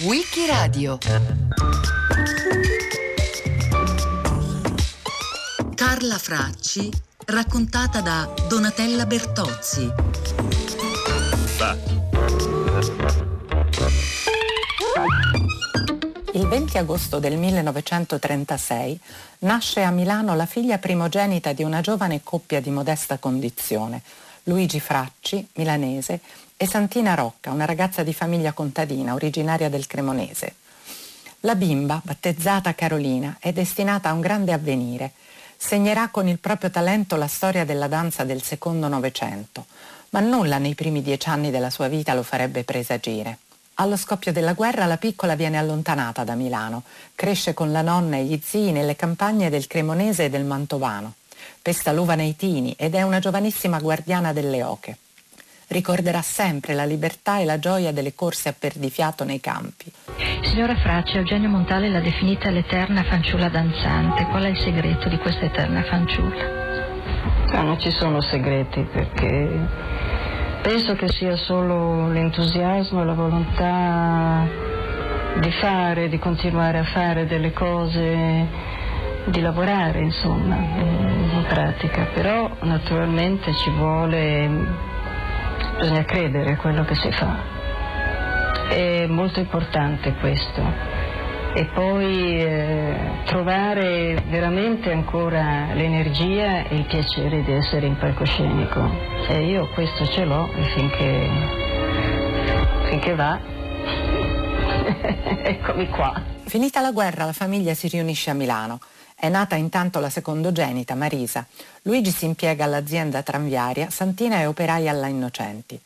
Wikiradio Carla Fracci raccontata da Donatella Bertozzi. Il 20 agosto del 1936 nasce a Milano la figlia primogenita di una giovane coppia di modesta condizione, Luigi Fracci, milanese, e Santina Rocca, una ragazza di famiglia contadina originaria del Cremonese. La bimba, battezzata Carolina, è destinata a un grande avvenire. Segnerà con il proprio talento la storia della danza del secondo Novecento, ma nulla nei primi dieci anni della sua vita lo farebbe presagire. Allo scoppio della guerra la piccola viene allontanata da Milano, cresce con la nonna e gli zii nelle campagne del Cremonese e del Mantovano. Pesta l'uva nei tini ed è una giovanissima guardiana delle oche. Ricorderà sempre la libertà e la gioia delle corse a perdifiato nei campi. Signora Fracci, Eugenio Montale l'ha definita l'eterna fanciulla danzante. Qual è il segreto di questa eterna fanciulla? Ah, non ci sono segreti perché penso che sia solo l'entusiasmo e la volontà di fare, di continuare a fare delle cose, di lavorare insomma in pratica, però naturalmente ci vuole bisogna credere a quello che si fa. È molto importante questo. E poi eh, trovare veramente ancora l'energia e il piacere di essere in palcoscenico. E io questo ce l'ho finché, finché va, eccomi qua. Finita la guerra la famiglia si riunisce a Milano. È nata intanto la secondogenita, Marisa. Luigi si impiega all'azienda tranviaria, Santina è operaia alla Innocenti.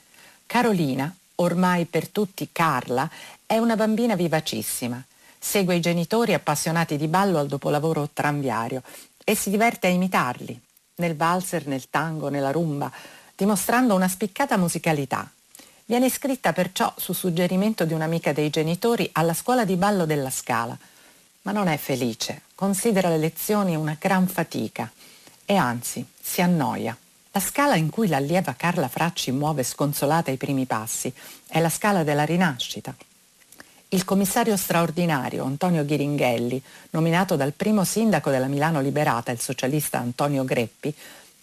Carolina, ormai per tutti Carla, è una bambina vivacissima. Segue i genitori appassionati di ballo al dopolavoro tranviario e si diverte a imitarli, nel valzer, nel tango, nella rumba, dimostrando una spiccata musicalità. Viene iscritta perciò, su suggerimento di un'amica dei genitori, alla scuola di ballo della Scala – ma non è felice, considera le lezioni una gran fatica e anzi si annoia. La scala in cui l'allieva Carla Fracci muove sconsolata i primi passi è la scala della rinascita. Il commissario straordinario Antonio Ghiringhelli, nominato dal primo sindaco della Milano liberata, il socialista Antonio Greppi,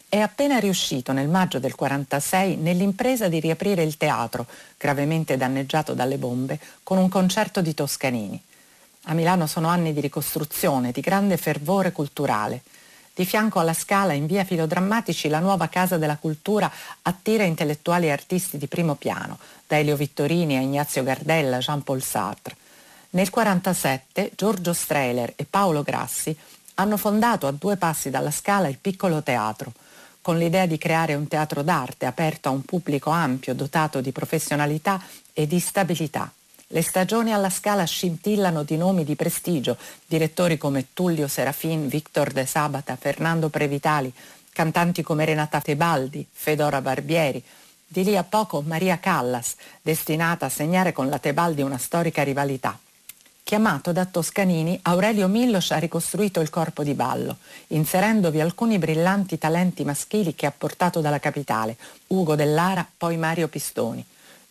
è appena riuscito nel maggio del 46 nell'impresa di riaprire il teatro, gravemente danneggiato dalle bombe, con un concerto di Toscanini. A Milano sono anni di ricostruzione, di grande fervore culturale. Di fianco alla Scala, in via Filodrammatici, la nuova Casa della Cultura attira intellettuali e artisti di primo piano, da Elio Vittorini a Ignazio Gardella, Jean-Paul Sartre. Nel 1947 Giorgio Strehler e Paolo Grassi hanno fondato a due passi dalla Scala il piccolo teatro, con l'idea di creare un teatro d'arte aperto a un pubblico ampio, dotato di professionalità e di stabilità. Le stagioni alla Scala scintillano di nomi di prestigio, direttori come Tullio Serafin, Victor De Sabata, Fernando Previtali, cantanti come Renata Tebaldi, Fedora Barbieri, di lì a poco Maria Callas, destinata a segnare con la Tebaldi una storica rivalità. Chiamato da Toscanini, Aurelio Millos ha ricostruito il corpo di ballo, inserendovi alcuni brillanti talenti maschili che ha portato dalla capitale, Ugo Dellara, poi Mario Pistoni.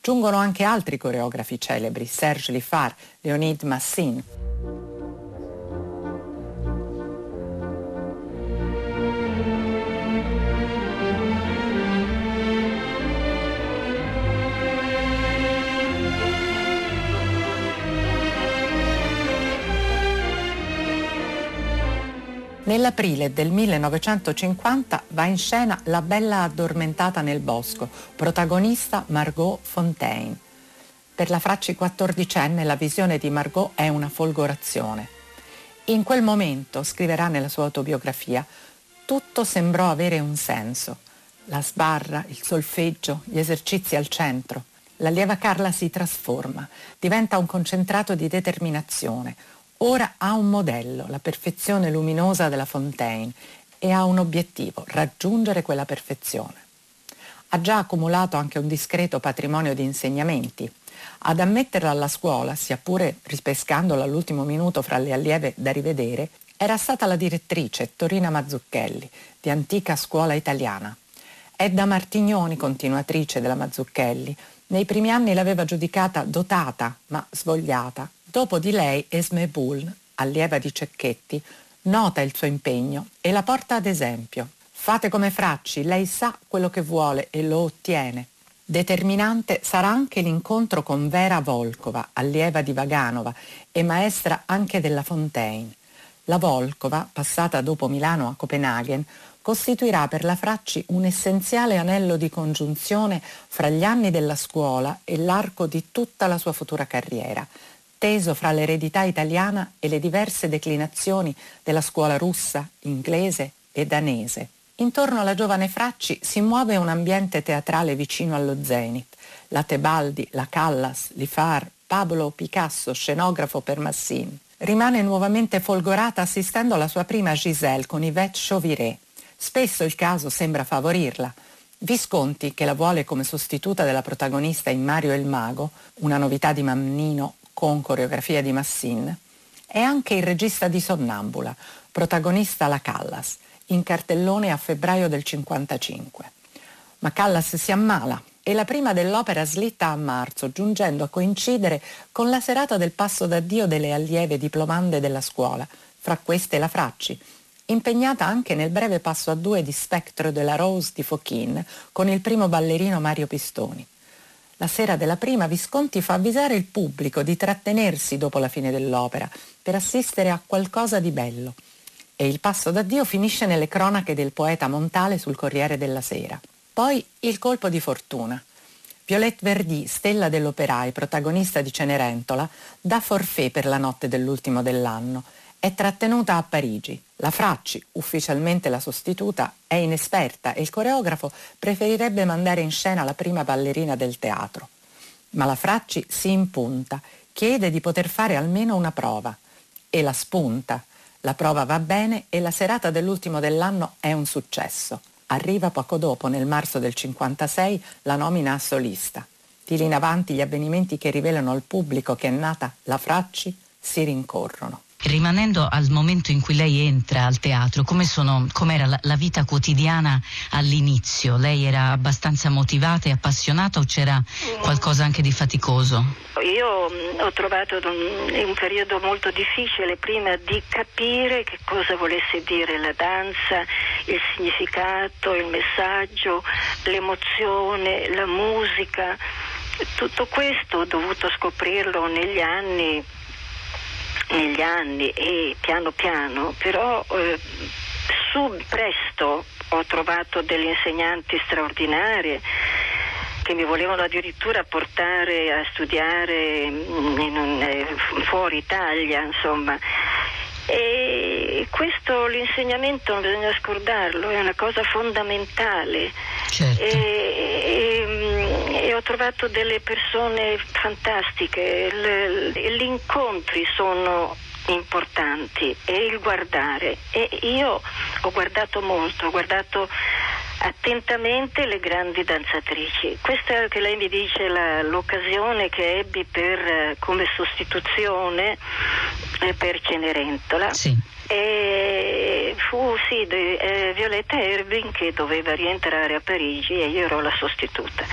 Giungono anche altri coreografi celebri, Serge Liffard, Leonid Massin. Nell'aprile del 1950 va in scena La bella addormentata nel bosco, protagonista Margot Fontaine. Per la Fracci quattordicenne la visione di Margot è una folgorazione. In quel momento, scriverà nella sua autobiografia, tutto sembrò avere un senso. La sbarra, il solfeggio, gli esercizi al centro. L'allieva Carla si trasforma, diventa un concentrato di determinazione, Ora ha un modello, la perfezione luminosa della Fontaine, e ha un obiettivo, raggiungere quella perfezione. Ha già accumulato anche un discreto patrimonio di insegnamenti. Ad ammetterla alla scuola, sia pure ripescandola all'ultimo minuto fra le allieve da rivedere, era stata la direttrice Torina Mazzucchelli, di antica scuola italiana. Edda Martignoni, continuatrice della Mazzucchelli, Nei primi anni l'aveva giudicata dotata, ma svogliata. Dopo di lei Esme Bull, allieva di Cecchetti, nota il suo impegno e la porta ad esempio. Fate come Fracci, lei sa quello che vuole e lo ottiene. Determinante sarà anche l'incontro con Vera Volkova, allieva di Vaganova e maestra anche della Fontaine. La Volkova, passata dopo Milano a Copenaghen, costituirà per la Fracci un essenziale anello di congiunzione fra gli anni della scuola e l'arco di tutta la sua futura carriera, teso fra l'eredità italiana e le diverse declinazioni della scuola russa, inglese e danese. Intorno alla giovane Fracci si muove un ambiente teatrale vicino allo Zenit. La Tebaldi, la Callas, Lifar, Pablo Picasso, scenografo per Massin. Rimane nuovamente folgorata assistendo alla sua prima Giselle con Yvette Chauviré, Spesso il caso sembra favorirla. Visconti, che la vuole come sostituta della protagonista in Mario il Mago, una novità di Mannino con coreografia di Massin, è anche il regista di Sonnambula, protagonista la Callas, in cartellone a febbraio del 55. Ma Callas si ammala e la prima dell'opera slitta a marzo, giungendo a coincidere con la serata del passo d'addio delle allieve diplomande della scuola, fra queste la Fracci, impegnata anche nel breve passo a due di Spectre de la Rose di Fochin con il primo ballerino Mario Pistoni. La sera della prima Visconti fa avvisare il pubblico di trattenersi dopo la fine dell'opera per assistere a qualcosa di bello. E il passo d'addio finisce nelle cronache del poeta Montale sul Corriere della Sera. Poi il colpo di fortuna. Violette Verdi, stella dell'opera e protagonista di Cenerentola, dà forfè per la notte dell'ultimo dell'anno è trattenuta a Parigi. La Fracci, ufficialmente la sostituta, è inesperta e il coreografo preferirebbe mandare in scena la prima ballerina del teatro. Ma la Fracci si impunta, chiede di poter fare almeno una prova e la spunta. La prova va bene e la serata dell'ultimo dell'anno è un successo. Arriva poco dopo, nel marzo del 56, la nomina a solista. Lì in avanti gli avvenimenti che rivelano al pubblico che è nata la Fracci si rincorrono. Rimanendo al momento in cui lei entra al teatro, come era la, la, vita quotidiana all'inizio? Lei era abbastanza motivata e appassionata o c'era qualcosa anche di faticoso? Io mm, ho trovato un periodo molto difficile prima di capire che cosa volesse dire la danza, il significato, il messaggio, l'emozione, la musica. Tutto questo ho dovuto scoprirlo negli anni negli anni e piano piano, però eh, su presto ho trovato delle insegnanti straordinarie che mi volevano addirittura portare a studiare un, eh, fuori Italia, insomma. E questo l'insegnamento non bisogna scordarlo, è una cosa fondamentale. Certo. E, e, e, ho trovato delle persone fantastiche, gli incontri sono importanti e il guardare. E io ho guardato molto, ho guardato attentamente le grandi danzatrici. Questa è che lei mi dice la, l'occasione che ebbi per, come sostituzione eh, per Cenerentola. Sì. E fu sì, de, eh, Violetta Erwin che doveva rientrare a Parigi e io ero la sostituta.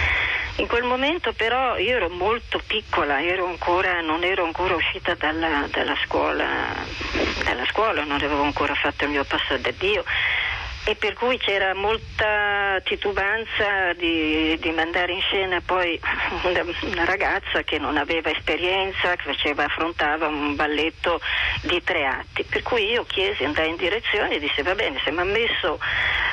In quel momento però io ero molto piccola, ero ancora, non ero ancora uscita dalla, dalla, scuola, dalla scuola, non avevo ancora fatto il mio passo da Dio e per cui c'era molta titubanza di, di mandare in scena poi una, una, ragazza che non aveva esperienza, che faceva, affrontava un balletto di tre atti. Per cui io chiesi, andai in direzione e disse va bene, se mi ha messo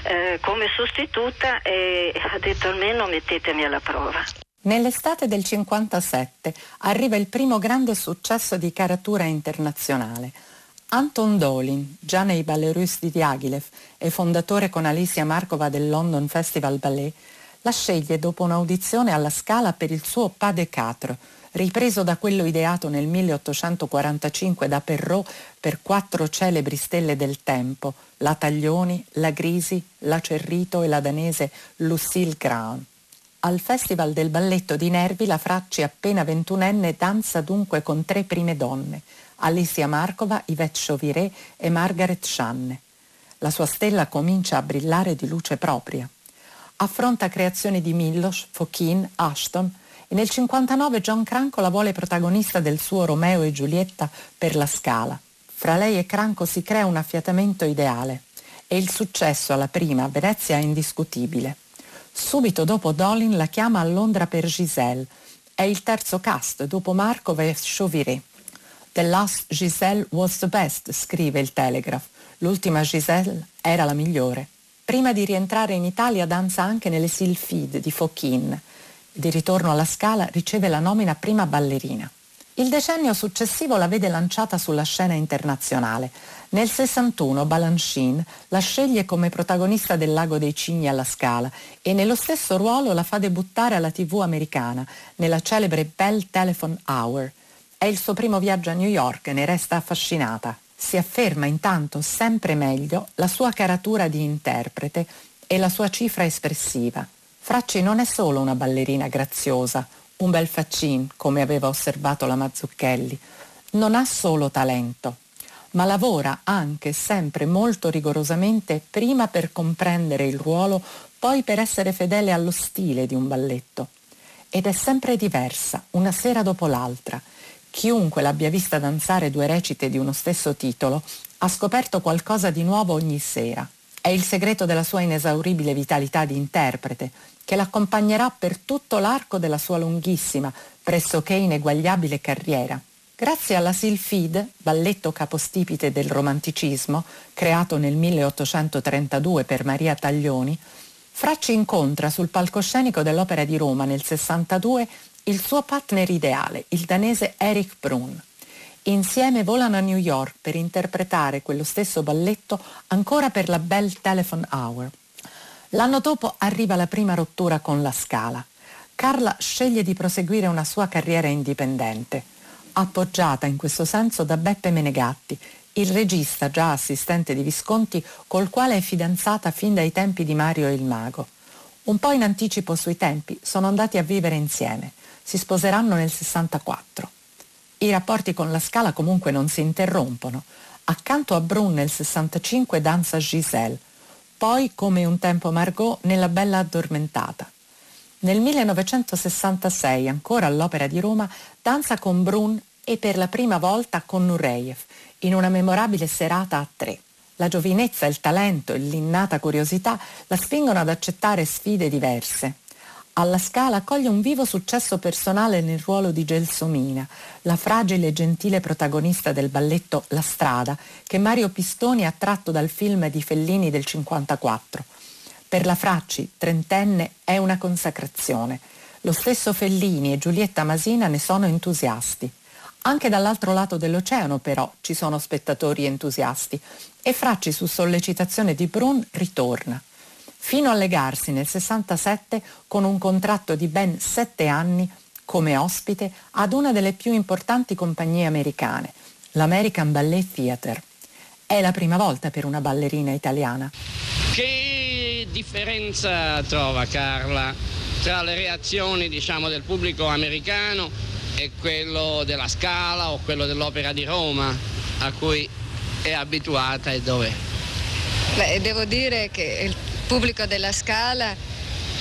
eh, come sostituta e ha detto almeno mettetemi alla prova. Nell'estate del 57 arriva il primo grande successo di caratura internazionale Anton Dolin, già nei Ballerus di Diaghilev e fondatore con Alicia Markova del London Festival Ballet, la sceglie dopo un'audizione alla Scala per il suo Pas de Quatre, ripreso da quello ideato nel 1845 da Perrault per quattro celebri stelle del tempo, la Taglioni, la Grisi, la Cerrito e la danese Lucille Graham. Al Festival del Balletto di Nervi la Fracci appena ventunenne danza dunque con tre prime donne, Alicia Markova, Yvette Chauviré e Margaret Shanne. La sua stella comincia a brillare di luce propria. Affronta creazioni di Millos, Fokine, Ashton e nel 59 John Cranco la vuole protagonista del suo Romeo e Giulietta per la Scala. Fra lei e Cranco si crea un affiatamento ideale e il successo alla prima a Venezia è indiscutibile. Subito dopo Dolin la chiama a Londra per Giselle. È il terzo cast dopo Markov e Chauviré. The last Giselle was the best, scrive il Telegraph. L'ultima Giselle era la migliore. Prima di rientrare in Italia danza anche nelle Sylphide di Fokhin. Di ritorno alla Scala riceve la nomina prima ballerina. Il decennio successivo la vede lanciata sulla scena internazionale. Nel 61 Balanchine la sceglie come protagonista del Lago dei Cigni alla Scala e nello stesso ruolo la fa debuttare alla TV americana, nella celebre Bell Telephone Hour. È il suo primo viaggio a New York e ne resta affascinata. Si afferma intanto sempre meglio la sua caratura di interprete e la sua cifra espressiva. Fracci non è solo una ballerina graziosa, un bel faccin, come aveva osservato la Mazzucchelli. Non ha solo talento, ma lavora anche sempre molto rigorosamente prima per comprendere il ruolo, poi per essere fedele allo stile di un balletto. Ed è sempre diversa, una sera dopo l'altra. Chiunque l'abbia vista danzare due recite di uno stesso titolo ha scoperto qualcosa di nuovo ogni sera. È il segreto della sua inesauribile vitalità di interprete, che l'accompagnerà per tutto l'arco della sua lunghissima, pressoché ineguagliabile carriera. Grazie alla Sylphide, balletto capostipite del romanticismo, creato nel 1832 per Maria Taglioni, Fracci incontra sul palcoscenico dell'Opera di Roma nel 62 il suo partner ideale, il danese Erich Brun. Insieme volano a New York per interpretare quello stesso balletto ancora per la Bell Telephone Hour. L'anno dopo arriva la prima rottura con la Scala. Carla sceglie di proseguire una sua carriera indipendente, appoggiata in questo senso da Beppe Menegatti, il regista già assistente di Visconti col quale è fidanzata fin dai tempi di Mario il Mago. Un po' in anticipo sui tempi sono andati a vivere insieme. Si sposeranno nel 64. I rapporti con la Scala comunque non si interrompono. Accanto a Brun nel 65 danza Giselle, poi come un tempo Margot nella Bella Addormentata. Nel 1966, ancora all'Opera di Roma, danza con Brun e per la prima volta con Nureyev, in una memorabile serata a tre. La giovinezza, il talento e l'innata curiosità la spingono ad accettare sfide diverse. Alla Scala coglie un vivo successo personale nel ruolo di Gelsomina, la fragile e gentile protagonista del balletto La strada, che Mario Pistoni ha tratto dal film di Fellini del 54. Per la Fracci, trentenne, è una consacrazione. Lo stesso Fellini e Giulietta Masina ne sono entusiasti. Anche dall'altro lato dell'oceano, però, ci sono spettatori entusiasti e Fracci, su sollecitazione di Brun, ritorna fino a legarsi nel 67 con un contratto di ben sette anni come ospite ad una delle più importanti compagnie americane, l'American Ballet Theatre. È la prima volta per una ballerina italiana. Che differenza trova Carla tra le reazioni diciamo, del pubblico americano e quello della Scala o quello dell'Opera di Roma a cui è abituata e dove? Beh, devo dire che il pubblico della Scala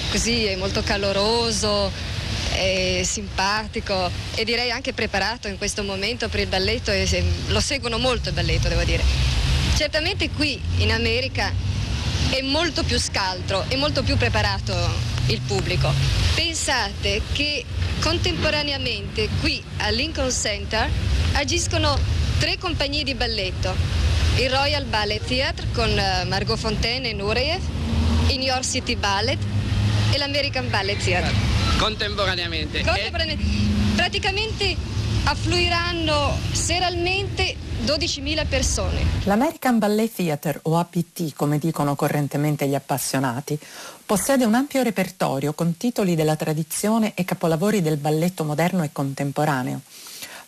così è molto caloroso, è simpatico e direi anche preparato in questo momento per il balletto e lo seguono molto il balletto devo dire. Certamente qui in America è molto più scaltro e molto più preparato il pubblico. Pensate che contemporaneamente qui al Lincoln Center agiscono tre compagnie di balletto. Il Royal Ballet Theatre con eh, Margot Fontaine e Nureyev, New York City Ballet e l'American Ballet Theatre. Contemporaneamente. Contemporaneamente. Praticamente affluiranno seralmente 12.000 persone. L'American Ballet Theatre, o APT come dicono correntemente gli appassionati, possiede un ampio repertorio con titoli della tradizione e capolavori del balletto moderno e contemporaneo.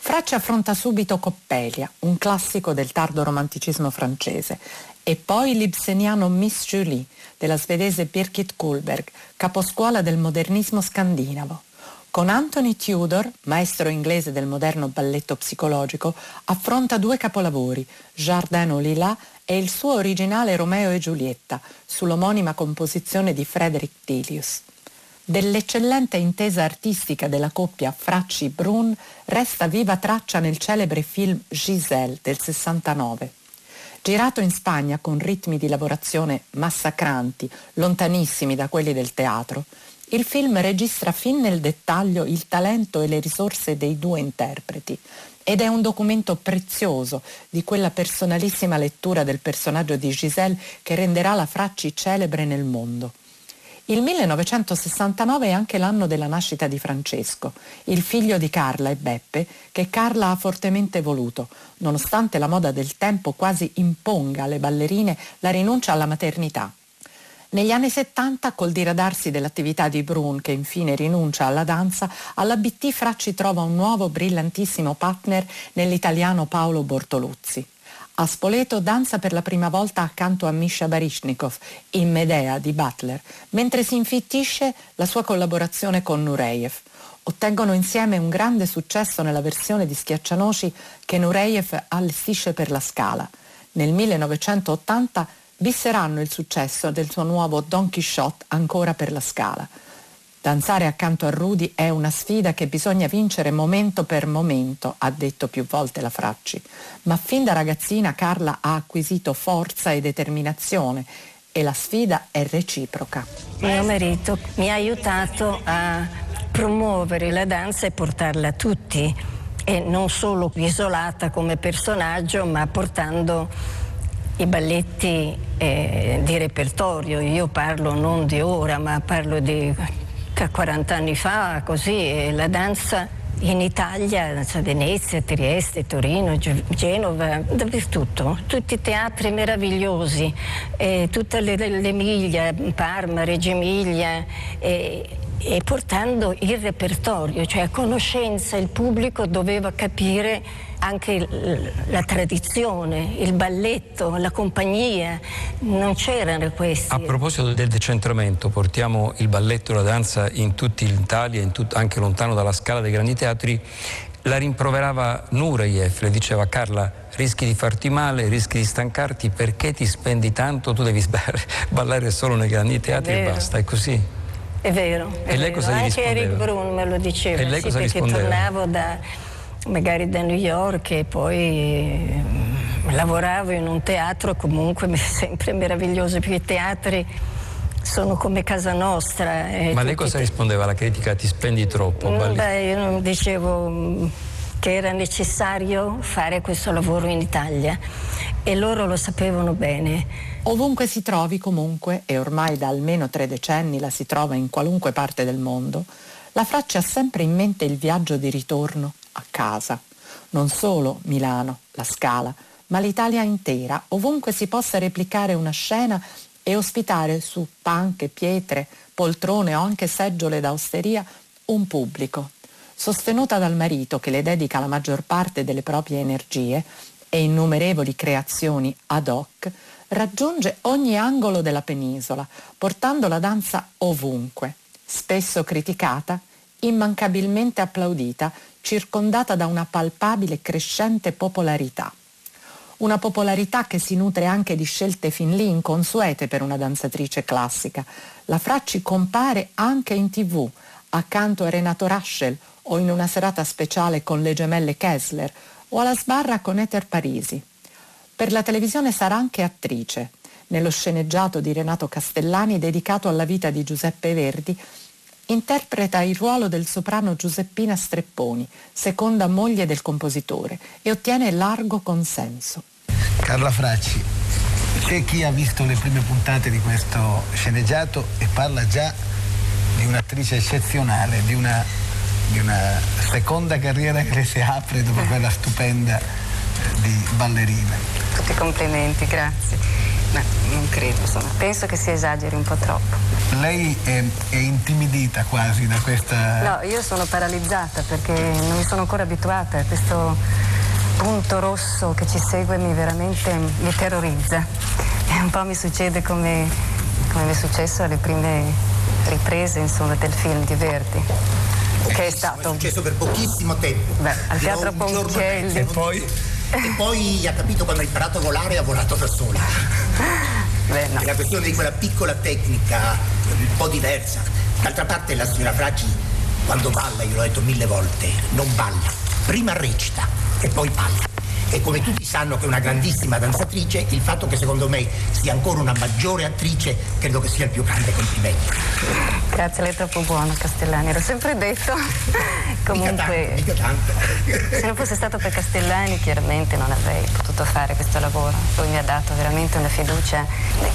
Fracci affronta subito Coppelia, un classico del tardo romanticismo francese, e poi l'ibseniano Miss Julie della svedese Birgit Kullberg, caposcuola del modernismo scandinavo. Con Anthony Tudor, maestro inglese del moderno balletto psicologico, affronta due capolavori, Jardin au Lilas e il suo originale Romeo e Giulietta, sull'omonima composizione di Frederick Delius. Dell'eccellente intesa artistica della coppia Fracci-Brun resta viva traccia nel celebre film Giselle del 69. Girato in Spagna con ritmi di lavorazione massacranti, lontanissimi da quelli del teatro, il film registra fin nel dettaglio il talento e le risorse dei due interpreti ed è un documento prezioso di quella personalissima lettura del personaggio di Giselle che renderà la Fracci celebre nel mondo. Il 1969 è anche l'anno della nascita di Francesco, il figlio di Carla e Beppe, che Carla ha fortemente voluto, nonostante la moda del tempo quasi imponga alle ballerine la rinuncia alla maternità. Negli anni 70, col diradarsi dell'attività di Brun, che infine rinuncia alla danza, alla BT Fracci trova un nuovo brillantissimo partner nell'italiano Paolo Bortoluzzi. A Spoleto danza per la prima volta accanto a Misha Barishnikov in Medea di Butler, mentre si infittisce la sua collaborazione con Nureyev. Ottengono insieme un grande successo nella versione di Schiaccianoci che Nureyev allestisce per la Scala. Nel 1980 visseranno il successo del suo nuovo Don Quixote ancora per la Scala. Danzare accanto a Rudy è una sfida che bisogna vincere momento per momento, ha detto più volte la Fracci, ma fin da ragazzina Carla ha acquisito forza e determinazione e la sfida è reciproca. Mio marito mi ha aiutato a promuovere la danza e portarla a tutti e non solo isolata come personaggio, ma portando i balletti eh, di repertorio. Io parlo non di ora, ma parlo di 40 anni fa, così, la danza in Italia, a Venezia, Trieste, Torino, Genova, dappertutto, tutti i teatri meravigliosi, eh, tutta l'Emilia, Parma, Reggio Emilia, eh, e portando il repertorio, cioè a conoscenza il pubblico doveva capire anche la tradizione, il balletto, la compagnia, non c'erano questi. A proposito del decentramento, portiamo il balletto e la danza in tutta l'Italia, tut- anche lontano dalla scala dei grandi teatri. La rimproverava Nureyev, le diceva Carla rischi di farti male, rischi di stancarti, perché ti spendi tanto, tu devi ballare solo nei grandi teatri e basta, è così. È vero. È e lei vero. cosa Anche rispondeva? Eric Brun me lo diceva, e lei sì, cosa perché rispondeva? tornavo da, magari da New York e poi eh, lavoravo in un teatro comunque sempre meraviglioso, perché i teatri sono come casa nostra. Eh, Ma lei cosa te... rispondeva alla critica? Ti spendi troppo? Mm, beh, io dicevo mm, che era necessario fare questo lavoro in Italia e loro lo sapevano bene. Ovunque si trovi comunque, e ormai da almeno tre decenni la si trova in qualunque parte del mondo, la Fracci ha sempre in mente il viaggio di ritorno a casa. Non solo Milano, la Scala, ma l'Italia intera, ovunque si possa replicare una scena e ospitare su panche, pietre, poltrone o anche seggiole da osteria un pubblico. Sostenuta dal marito che le dedica la maggior parte delle proprie energie e innumerevoli creazioni ad hoc, raggiunge ogni angolo della penisola, portando la danza ovunque, spesso criticata, immancabilmente applaudita, circondata da una palpabile e crescente popolarità. Una popolarità che si nutre anche di scelte fin lì inconsuete per una danzatrice classica. La Fracci compare anche in tv, accanto a Renato Raschel o in una serata speciale con le gemelle Kessler o alla sbarra con Ether Parisi. Per la televisione sarà anche attrice. Nello sceneggiato di Renato Castellani dedicato alla vita di Giuseppe Verdi, interpreta il ruolo del soprano Giuseppina Strepponi, seconda moglie del compositore, e ottiene largo consenso. Carla Fracci, c'è chi ha visto le prime puntate di questo sceneggiato e parla già di un'attrice eccezionale, di una, di una seconda carriera che le si apre dopo quella stupenda eh, di ballerina tutti i complimenti, grazie. Ma non credo, insomma, penso che si esageri un po' troppo. Lei è, è, intimidita quasi da questa... No, io sono paralizzata perché non mi sono ancora abituata a questo punto rosso che ci segue mi veramente mi terrorizza. E un po' mi succede come, come mi è successo alle prime riprese insomma, del film di Verdi. Che è stato. È successo per pochissimo tempo. Beh, al Teatro Ponchelli. E poi e poi ha capito quando ha imparato a volare ha volato da sola. Beh, no. È la questione di quella piccola tecnica un po' diversa. D'altra parte la signora Fraggi quando balla, io l'ho detto mille volte, non balla, prima recita e poi balla e come tutti sanno che è una grandissima danzatrice, il fatto che secondo me sia ancora una maggiore attrice credo che sia il più grande complimento. Grazie, lei è troppo buono Castellani, l'ho sempre detto. Comunque, mica tanto, mica tanto. se non fosse stato per Castellani chiaramente non avrei potuto fare questo lavoro. Lui mi ha dato veramente una fiducia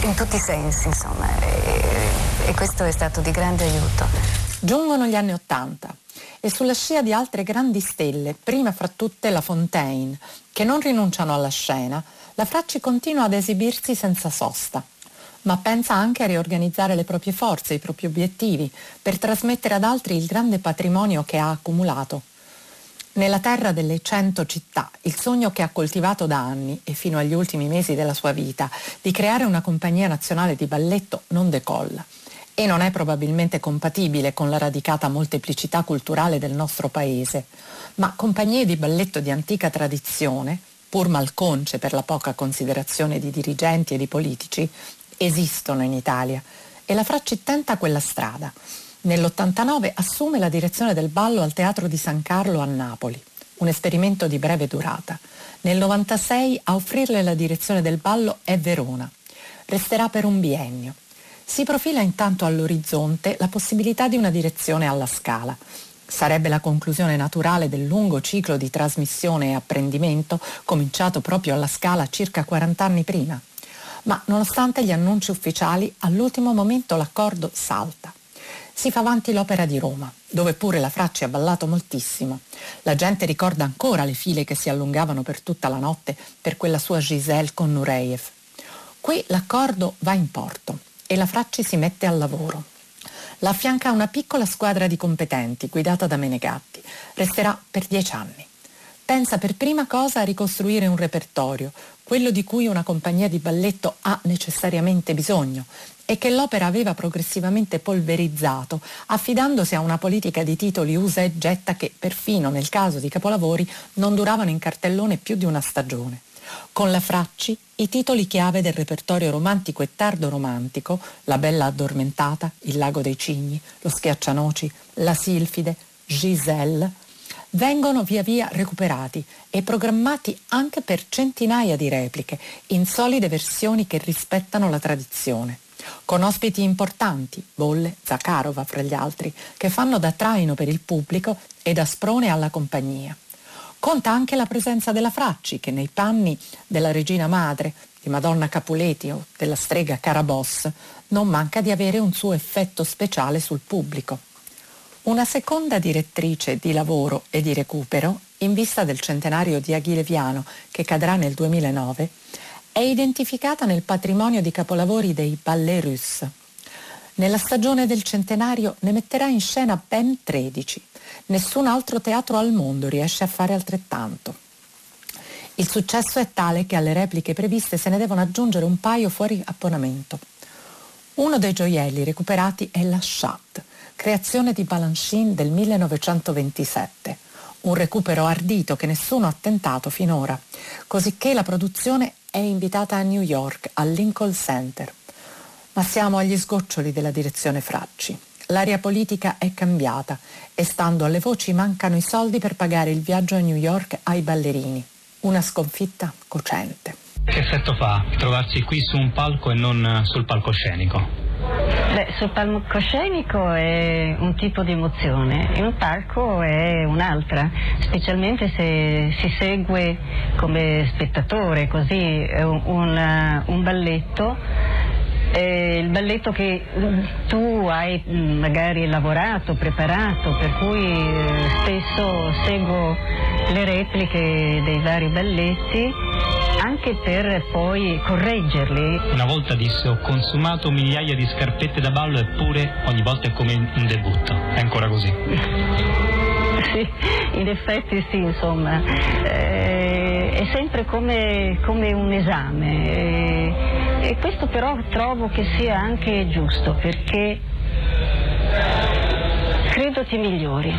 in tutti i sensi, insomma, e, e questo è stato di grande aiuto. Giungono gli anni Ottanta e sulla scia di altre grandi stelle, prima fra tutte la Fontaine, che non rinunciano alla scena, la Fracci continua ad esibirsi senza sosta, ma pensa anche a riorganizzare le proprie forze, i propri obiettivi, per trasmettere ad altri il grande patrimonio che ha accumulato. Nella terra delle cento città, il sogno che ha coltivato da anni e fino agli ultimi mesi della sua vita di creare una compagnia nazionale di balletto non decolla e non è probabilmente compatibile con la radicata molteplicità culturale del nostro paese, ma compagnie di balletto di antica tradizione, pur malconce per la poca considerazione di dirigenti e di politici, esistono in Italia e la Fracci tenta quella strada. Nell'89 assume la direzione del ballo al Teatro di San Carlo a Napoli, un esperimento di breve durata. Nel 96 a offrirle la direzione del ballo è Verona. Resterà per un biennio. Si profila intanto all'orizzonte la possibilità di una direzione alla Scala. Sarebbe la conclusione naturale del lungo ciclo di trasmissione e apprendimento cominciato proprio alla Scala circa 40 anni prima. Ma nonostante gli annunci ufficiali, all'ultimo momento l'accordo salta. Si fa avanti l'opera di Roma, dove pure la Fracci ha ballato moltissimo. La gente ricorda ancora le file che si allungavano per tutta la notte per quella sua Giselle con Nureyev. Qui l'accordo va in porto e la Fracci si mette al lavoro. La affianca una piccola squadra di competenti guidata da Menegatti. Resterà per dieci anni. Pensa per prima cosa a ricostruire un repertorio, quello di cui una compagnia di balletto ha necessariamente bisogno e che l'opera aveva progressivamente polverizzato, affidandosi a una politica di titoli usa e getta che, perfino nel caso di capolavori, non duravano in cartellone più di una stagione. Con la Fracci i titoli chiave del repertorio romantico e tardo romantico, La bella addormentata, Il lago dei cigni, Lo schiaccianoci, La silfide, Giselle, vengono via via recuperati e programmati anche per centinaia di repliche, in solide versioni che rispettano la tradizione. Con ospiti importanti, Bolle, Zakharova fra gli altri, che fanno da traino per il pubblico e da sprone alla compagnia. Conta anche la presenza della Fracci, che nei panni della regina madre, di Madonna Capuleti o della strega Caraboss, non manca di avere un suo effetto speciale sul pubblico. Una seconda direttrice di lavoro e di recupero, in vista del centenario di Achille Viano, che cadrà nel 2009, è identificata nel patrimonio di capolavori dei Ballets Russes. Nella stagione del centenario ne metterà in scena ben 13, Nessun altro teatro al mondo riesce a fare altrettanto. Il successo è tale che alle repliche previste se ne devono aggiungere un paio fuori abbonamento. Uno dei gioielli recuperati è la Chat, creazione di Balanchine del 1927, un recupero ardito che nessuno ha tentato finora, cosicché la produzione è invitata a New York, al Lincoln Center. Ma siamo agli sgoccioli della direzione Fracci. L'aria politica è cambiata e stando alle voci mancano i soldi per pagare il viaggio a New York ai ballerini. Una sconfitta cocente. Che effetto fa trovarsi qui su un palco e non sul palcoscenico? Beh, sul palcoscenico è un tipo di emozione, in un palco è un'altra, specialmente se si segue come spettatore così un, un, un balletto eh, il balletto che mm, tu hai mm, magari lavorato, preparato, per cui eh, spesso seguo le repliche dei vari balletti anche per poi correggerli. Una volta disse ho consumato migliaia di scarpette da ballo eppure ogni volta è come un debutto. È ancora così. sì, in effetti sì, insomma. Eh, sempre come, come un esame. Eh, e questo però trovo che sia anche giusto perché credo ti migliori.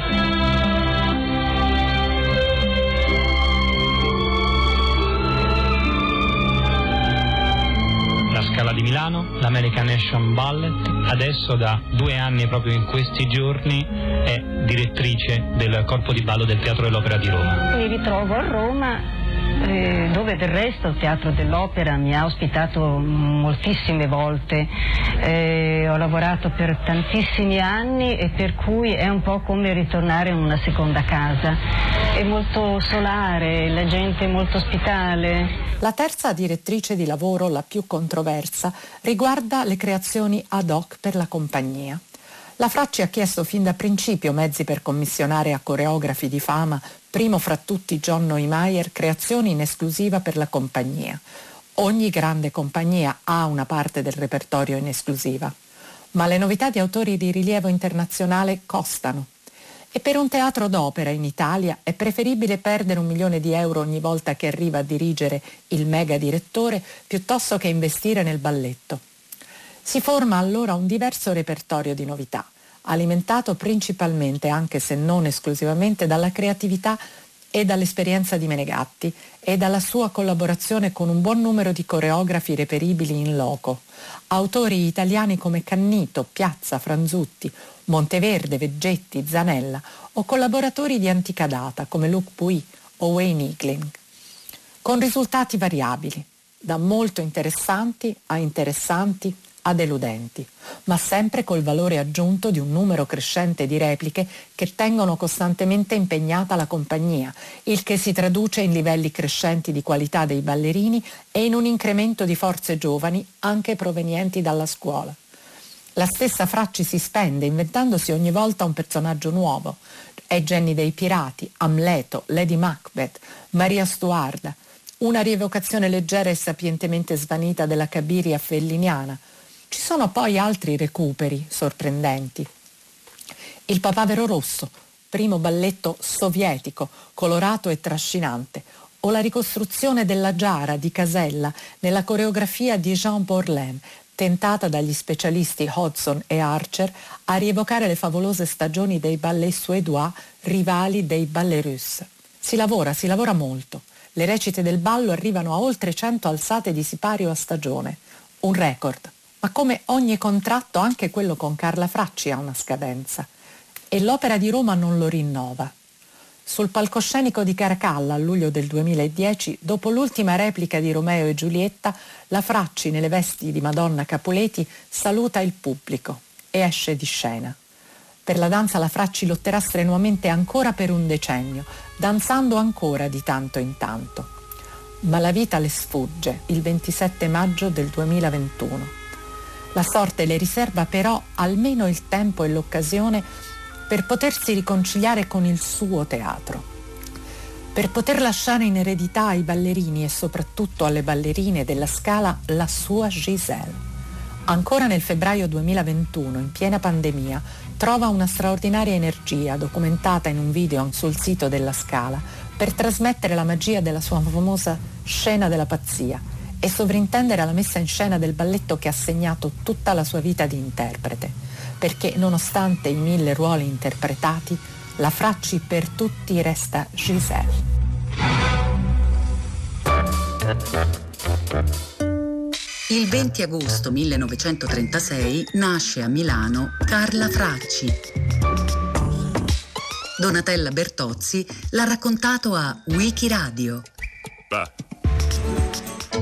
La Scala di Milano Milano, l'American Nation Ballet, adesso da due anni proprio in questi giorni è direttrice del corpo di ballo del Teatro dell'Opera di Roma. Mi ritrovo a Roma eh, dove del resto il Teatro dell'Opera mi ha ospitato moltissime volte, eh, ho lavorato per tantissimi anni e per cui è un po' come ritornare in una seconda casa, è molto solare, la gente è molto ospitale. La terza direttrice di lavoro, la più controversa, riguarda le creazioni ad hoc per la compagnia. La Fracci ha chiesto fin da principio mezzi per commissionare a coreografi di fama, primo fra tutti John Neumeier, creazioni in esclusiva per la compagnia. Ogni grande compagnia ha una parte del repertorio in esclusiva, ma le novità di autori di rilievo internazionale costano. E per un teatro d'opera in Italia è preferibile perdere un milione di euro ogni volta che arriva a dirigere il mega direttore piuttosto che investire nel balletto. Si forma allora un diverso repertorio di novità, alimentato principalmente, anche se non esclusivamente, dalla creatività e dall'esperienza di Menegatti e dalla sua collaborazione con un buon numero di coreografi reperibili in loco. Autori italiani come Cannito, Piazza, Franzutti, Monteverde, Veggetti, Zanella o collaboratori di antica data come Luc Puy o Wayne Igling. Con risultati variabili, da molto interessanti a interessanti a deludenti, ma sempre col valore aggiunto di un numero crescente di repliche che tengono costantemente impegnata la compagnia, il che si traduce in livelli crescenti di qualità dei ballerini e in un incremento di forze giovani anche provenienti dalla scuola. La stessa Fracci si spende inventandosi ogni volta un personaggio nuovo. È Jenny dei Pirati, Amleto, Lady Macbeth, Maria Stuarda, una rievocazione leggera e sapientemente svanita della Cabiria felliniana, ci sono poi altri recuperi sorprendenti. Il Papavero Rosso, primo balletto sovietico, colorato e trascinante, o la ricostruzione della Giara di Casella nella coreografia di Jean Borlem, tentata dagli specialisti Hodgson e Archer a rievocare le favolose stagioni dei ballet suédois rivali dei ballet russes. Si lavora, si lavora molto. Le recite del ballo arrivano a oltre 100 alzate di sipario a stagione. Un record ma come ogni contratto anche quello con Carla Fracci ha una scadenza e l'Opera di Roma non lo rinnova. Sul palcoscenico di Caracalla a luglio del 2010, dopo l'ultima replica di Romeo e Giulietta, la Fracci nelle vesti di Madonna Capuleti saluta il pubblico e esce di scena. Per la danza la Fracci lotterà strenuamente ancora per un decennio, danzando ancora di tanto in tanto. Ma la vita le sfugge il 27 maggio del 2021. La sorte le riserva però almeno il tempo e l'occasione per potersi riconciliare con il suo teatro, per poter lasciare in eredità ai ballerini e soprattutto alle ballerine della Scala la sua Giselle. Ancora nel febbraio 2021, in piena pandemia, trova una straordinaria energia documentata in un video sul sito della Scala per trasmettere la magia della sua famosa scena della pazzia e sovrintendere alla messa in scena del balletto che ha segnato tutta la sua vita di interprete, perché nonostante i mille ruoli interpretati, la Fracci per tutti resta Giselle. Il 20 agosto 1936 nasce a Milano Carla Fracci. Donatella Bertozzi l'ha raccontato a Wikiradio. Va